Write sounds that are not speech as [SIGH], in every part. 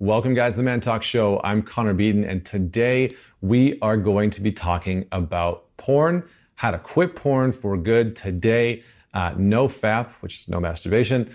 Welcome, guys, to the Man Talk Show. I'm Connor Beaton, and today we are going to be talking about porn, how to quit porn for good today, uh, NoFap, which is no masturbation,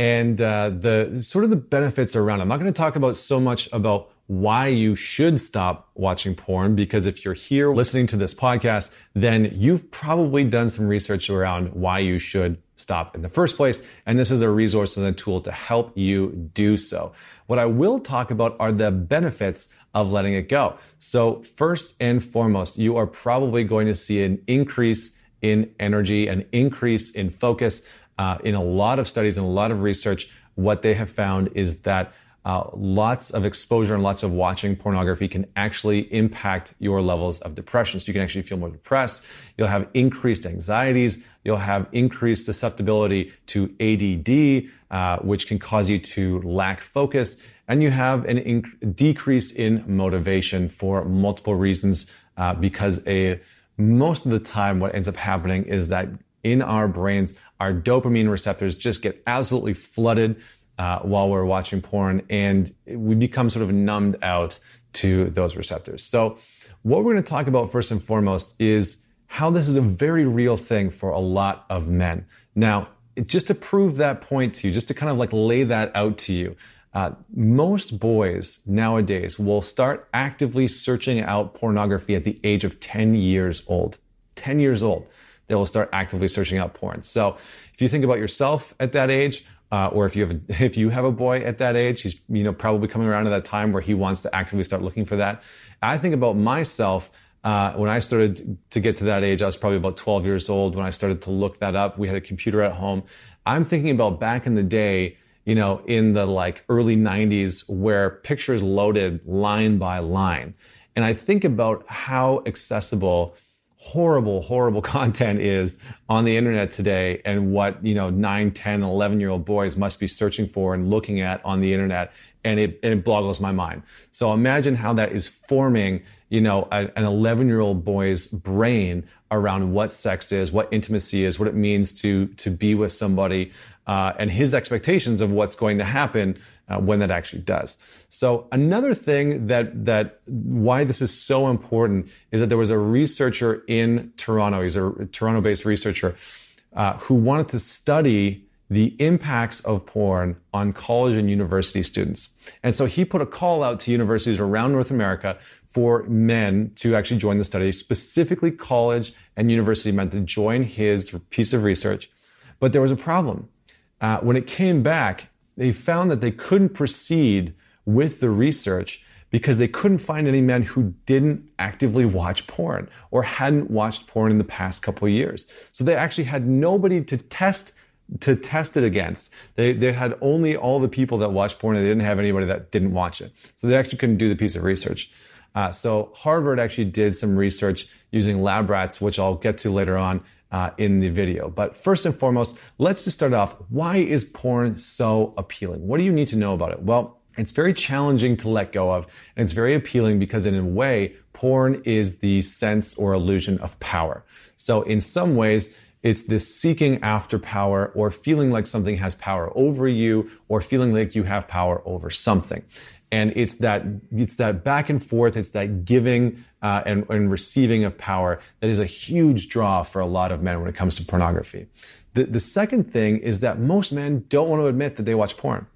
and uh, the sort of the benefits around. I'm not going to talk about so much about why you should stop watching porn because if you're here listening to this podcast, then you've probably done some research around why you should stop in the first place. And this is a resource and a tool to help you do so. What I will talk about are the benefits of letting it go. So first and foremost, you are probably going to see an increase in energy, an increase in focus. Uh, in a lot of studies and a lot of research, what they have found is that uh, lots of exposure and lots of watching pornography can actually impact your levels of depression. So you can actually feel more depressed. You'll have increased anxieties. You'll have increased susceptibility to ADD, uh, which can cause you to lack focus. And you have an inc- decrease in motivation for multiple reasons, uh, because a most of the time, what ends up happening is that in our brains, our dopamine receptors just get absolutely flooded uh, while we're watching porn, and we become sort of numbed out to those receptors. So, what we're going to talk about first and foremost is how this is a very real thing for a lot of men. Now, just to prove that point to you, just to kind of like lay that out to you, uh, most boys nowadays will start actively searching out pornography at the age of 10 years old. 10 years old, they will start actively searching out porn. So if you think about yourself at that age, uh, or if you have a, [LAUGHS] if you have a boy at that age, he's you know probably coming around to that time where he wants to actively start looking for that. I think about myself uh, when I started to get to that age. I was probably about 12 years old when I started to look that up. We had a computer at home. I'm thinking about back in the day, you know, in the like early 90s where pictures loaded line by line, and I think about how accessible horrible, horrible [LAUGHS] content is on the internet today and what, you know, 9, 10, 11 year old boys must be searching for and looking at on the internet. And it, and it boggles my mind. So imagine how that is forming, you know, a, an 11 year old boy's brain around what sex is, what intimacy is, what it means to, to be with somebody, uh, and his expectations of what's going to happen uh, when that actually does. So another thing that that why this is so important is that there was a researcher in Toronto. He's a Toronto-based researcher uh, who wanted to study the impacts of porn on college and university students. And so he put a call out to universities around North America for men to actually join the study, specifically college and university men to join his piece of research. But there was a problem. Uh, when it came back, they found that they couldn't proceed with the research because they couldn't find any men who didn't actively watch porn or hadn't watched porn in the past couple years. So they actually had nobody to test to test it against. They, they had only all the people that watched porn and they didn't have anybody that didn't watch it. So they actually couldn't do the piece of research. Uh, so Harvard actually did some research using lab rats, which I'll get to later on, uh, in the video. But first and foremost, let's just start off. Why is porn so appealing? What do you need to know about it? Well, it's very challenging to let go of, and it's very appealing because, in a way, porn is the sense or illusion of power. So, in some ways, it's this seeking after power or feeling like something has power over you or feeling like you have power over something. And it's that it's that back and forth it's that giving uh, and, and, receiving of power that is a huge draw for a lot of men when it comes to pornography. The, the second thing is that most men don't want to admit that they watch porn.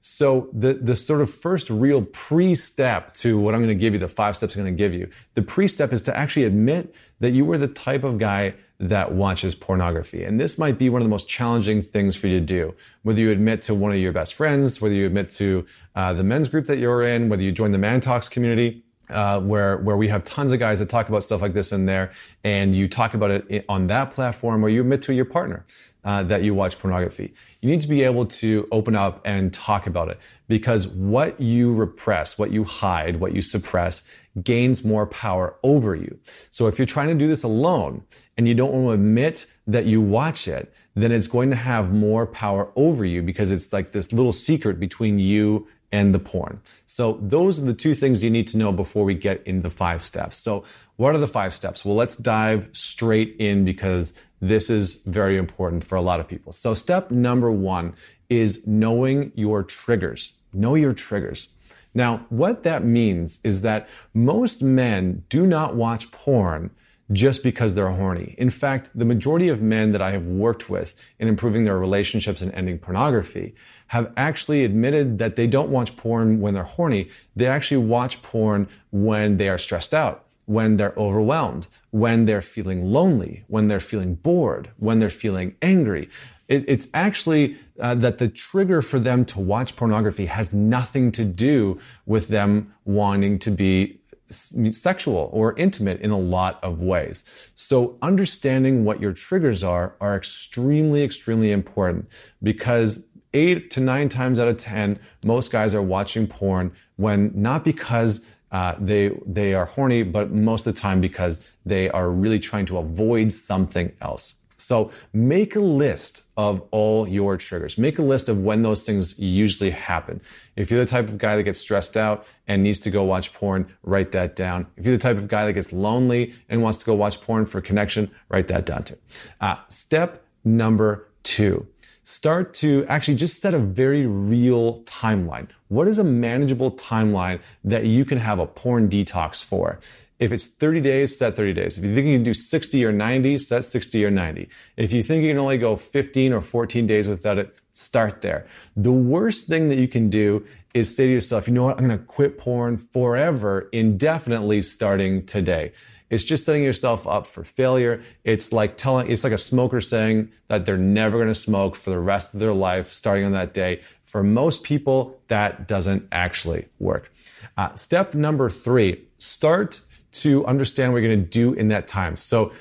So the, the sort of first real pre-step to what i'm going to give you the five steps i'm going to give you the pre-step is to actually admit that you were the type of guy that watches pornography. And this might be one of the most challenging things for you to do. Whether you admit to one of your best friends, whether you admit to uh, the men's group that you're in, whether you join the Man Talks community, uh, where where we have tons of guys that talk about stuff like this in there, and you talk about it on that platform, or you admit to your partner uh, that you watch pornography. You need to be able to open up and talk about it because what you repress, what you hide, what you suppress gains more power over you. So if you're trying to do this alone and you don't want to admit that you watch it, then it's going to have more power over you because it's like this little secret between you and the porn. So those are the two things you need to know before we get into the five steps. So what are the five steps? Well, let's dive straight in because this is very important for a lot of people. So step number one is knowing your triggers. Know your triggers. Now, what that means is that most men do not watch porn just because they're horny. In fact, the majority of men that I have worked with in improving their relationships and ending pornography have actually admitted that they don't watch porn when they're horny. They actually watch porn when they are stressed out, when they're overwhelmed, when they're feeling lonely, when they're feeling bored, when they're feeling angry. It, it's actually uh, that the trigger for them to watch pornography has nothing to do with them wanting to be sexual or intimate in a lot of ways. So understanding what your triggers are are extremely, extremely important because eight to nine times out of 10, most guys are watching porn when not because uh, they they are horny, but most of the time because they are really trying to avoid something else. So make a list of all your triggers. Make a list of when those things usually happen. If you're the type of guy that gets stressed out and needs to go watch porn, write that down. If you're the type of guy that gets lonely and wants to go watch porn for connection, write that down too. Uh, step number two start to actually just set a very real timeline. What is a manageable timeline that you can have a porn detox for? If it's 30 days, set 30 days. If you think you can do 60 or 90, set 60 or 90. If you think you can only go 15 or 14 days without it, start there. The worst thing that you can do is say to yourself, you know what? I'm going to quit porn forever, indefinitely starting today. It's just setting yourself up for failure. It's like telling, it's like a smoker saying that they're never going to smoke for the rest of their life starting on that day. For most people, that doesn't actually work. Uh, step number three, start to understand what you're going to do in that time. So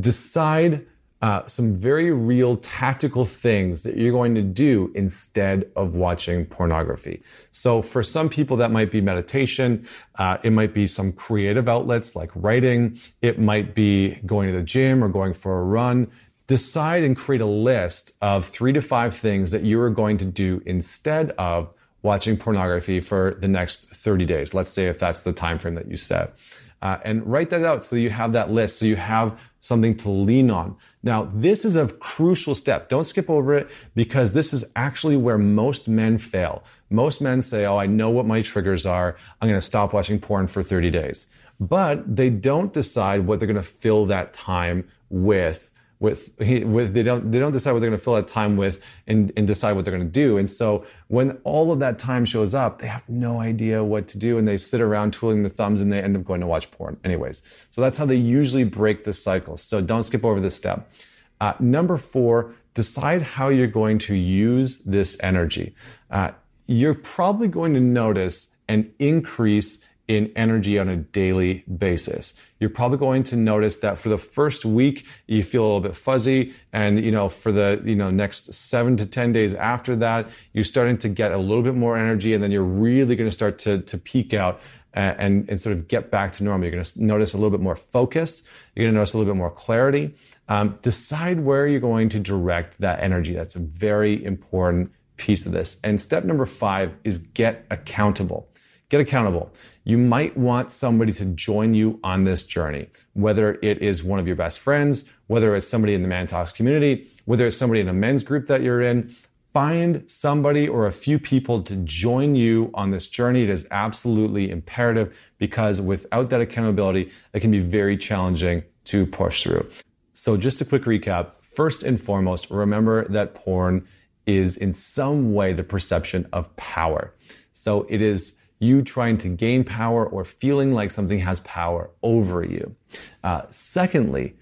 decide uh, some very real tactical things that you're going to do instead of watching pornography. So for some people, that might be meditation. Uh, it might be some creative outlets like writing. It might be going to the gym or going for a run. Decide and create a list of three to five things that you are going to do instead of watching pornography for the next 30 days. Let's say if that's the time frame that you set. Uh, and write that out so you have that list, so you have something to lean on. Now, this is a crucial step. Don't skip over it because this is actually where most men fail. Most men say, Oh, I know what my triggers are. I'm going to stop watching porn for 30 days. But they don't decide what they're going to fill that time with with, with they don't they don't decide what they're going to fill that time with and, and decide what they're going to do. And so when all of that time shows up they have no idea what to do and they sit around twiddling their thumbs and they end up going to watch porn anyways. So that's how they usually break the cycle. So don't skip over this step. Uh, number four decide how you're going to use this energy. Uh, you're probably going to notice an increase in energy on a daily basis. You're probably going to notice that for the first week, you feel a little bit fuzzy. And, you know, for the, you know, next seven to 10 days after that, you're starting to get a little bit more energy. And then you're really going to start to, to peak out and, and sort of get back to normal. You're going to notice a little bit more focus. You're going to notice a little bit more clarity. Um, decide where you're going to direct that energy. That's a very important piece of this. And step number five is get accountable. Get accountable you might want somebody to join you on this journey, whether it is one of your best friends, whether it's somebody in the Man Talks community, whether it's somebody in a men's group that you're in. Find somebody or a few people to join you on this journey. It is absolutely imperative because without that accountability, it can be very challenging to push through. So, just a quick recap. First and foremost, remember that porn is in some way the perception of power. So, it is you trying to gain power or feeling like something has power over you. Uh, secondly,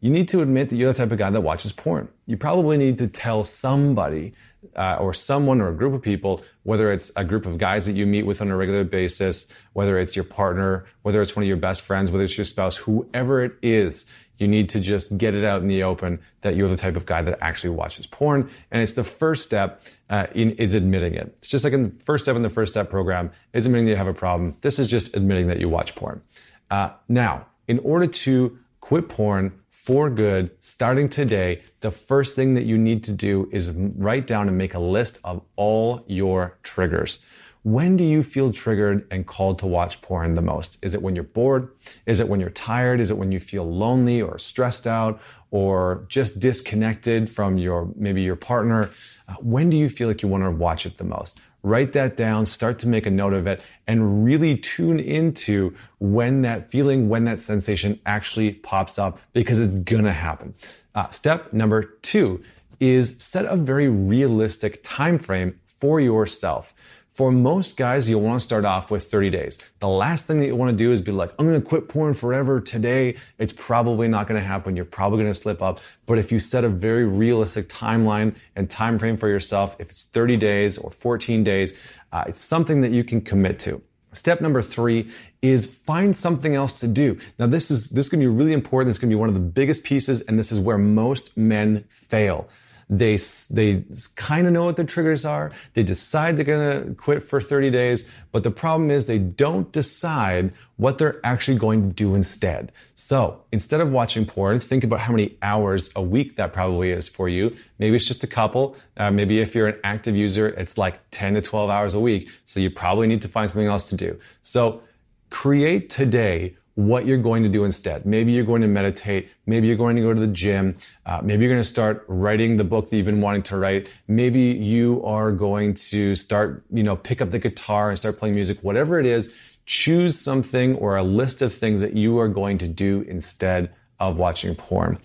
you need to admit that you're the type of guy that watches porn. You probably need to tell somebody uh, or someone or a group of people, whether it's a group of guys that you meet with on a regular basis, whether it's your partner, whether it's one of your best friends, whether it's your spouse, whoever it is, you need to just get it out in the open that you're the type of guy that actually watches porn. And it's the first step uh, in, is admitting it. It's just like in the first step in the first step program is admitting that you have a problem. This is just admitting that you watch porn. Uh, now, in order to quit porn for good, starting today, the first thing that you need to do is write down and make a list of all your triggers. When do you feel triggered and called to watch porn the most? Is it when you're bored? Is it when you're tired? Is it when you feel lonely or stressed out or just disconnected from your, maybe your partner? Uh, when do you feel like you want to watch it the most? write that down, start to make a note of it, and really tune into when that feeling, when that sensation actually pops up because it's gonna happen. Uh, step number two is set a very realistic time frame for yourself. For most guys, you'll want to start off with 30 days. The last thing that you want to do is be like, I'm going to quit porn forever today. It's probably not going to happen. You're probably going to slip up. But if you set a very realistic timeline and time frame for yourself, if it's 30 days or 14 days, uh, it's something that you can commit to. Step number three is find something else to do. Now, this is this is going to be really important. This is going to be one of the biggest pieces, and this is where most men fail. They, they kind of know what the triggers are. They decide they're going to quit for 30 days. But the problem is they don't decide what they're actually going to do instead. So instead of watching porn, think about how many hours a week that probably is for you. Maybe it's just a couple. Uh, maybe if you're an active user, it's like 10 to 12 hours a week. So you probably need to find something else to do. So create today what you're going to do instead. Maybe you're going to meditate. Maybe you're going to go to the gym. Uh, maybe you're going to start writing the book that you've been wanting to write. Maybe you are going to start, you know, pick up the guitar and start playing music. Whatever it is, choose something or a list of things that you are going to do instead of watching porn.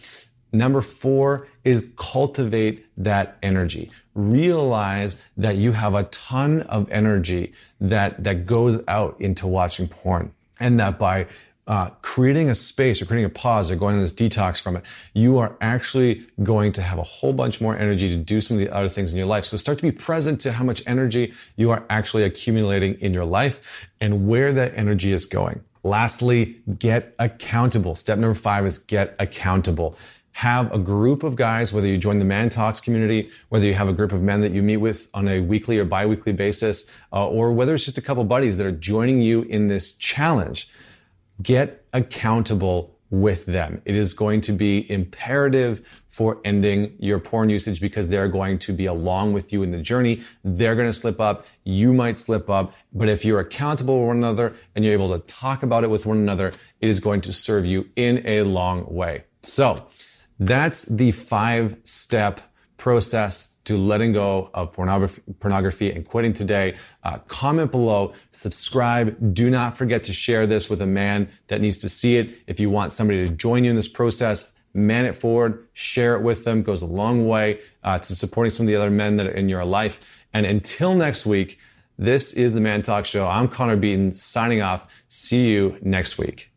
Number four is cultivate that energy. Realize that you have a ton of energy that, that goes out into watching porn and that by uh, creating a space or creating a pause or going on this detox from it, you are actually going to have a whole bunch more energy to do some of the other things in your life. So start to be present to how much energy you are actually accumulating in your life and where that energy is going. Lastly, get accountable. Step number five is get accountable. Have a group of guys, whether you join the Man Talks community, whether you have a group of men that you meet with on a weekly or biweekly basis, uh, or whether it's just a couple buddies that are joining you in this challenge get accountable with them. It is going to be imperative for ending your porn usage because they're going to be along with you in the journey. They're going to slip up. You might slip up. But if you're accountable with one another and you're able to talk about it with one another, it is going to serve you in a long way. So that's the five step process to letting go of pornography, pornography and quitting today. Uh, comment below, subscribe. Do not forget to share this with a man that needs to see it. If you want somebody to join you in this process, man it forward, share it with them. Goes a long way uh, to supporting some of the other men that are in your life. And until next week, this is the Man Talk Show. I'm Connor Beaton signing off. See you next week.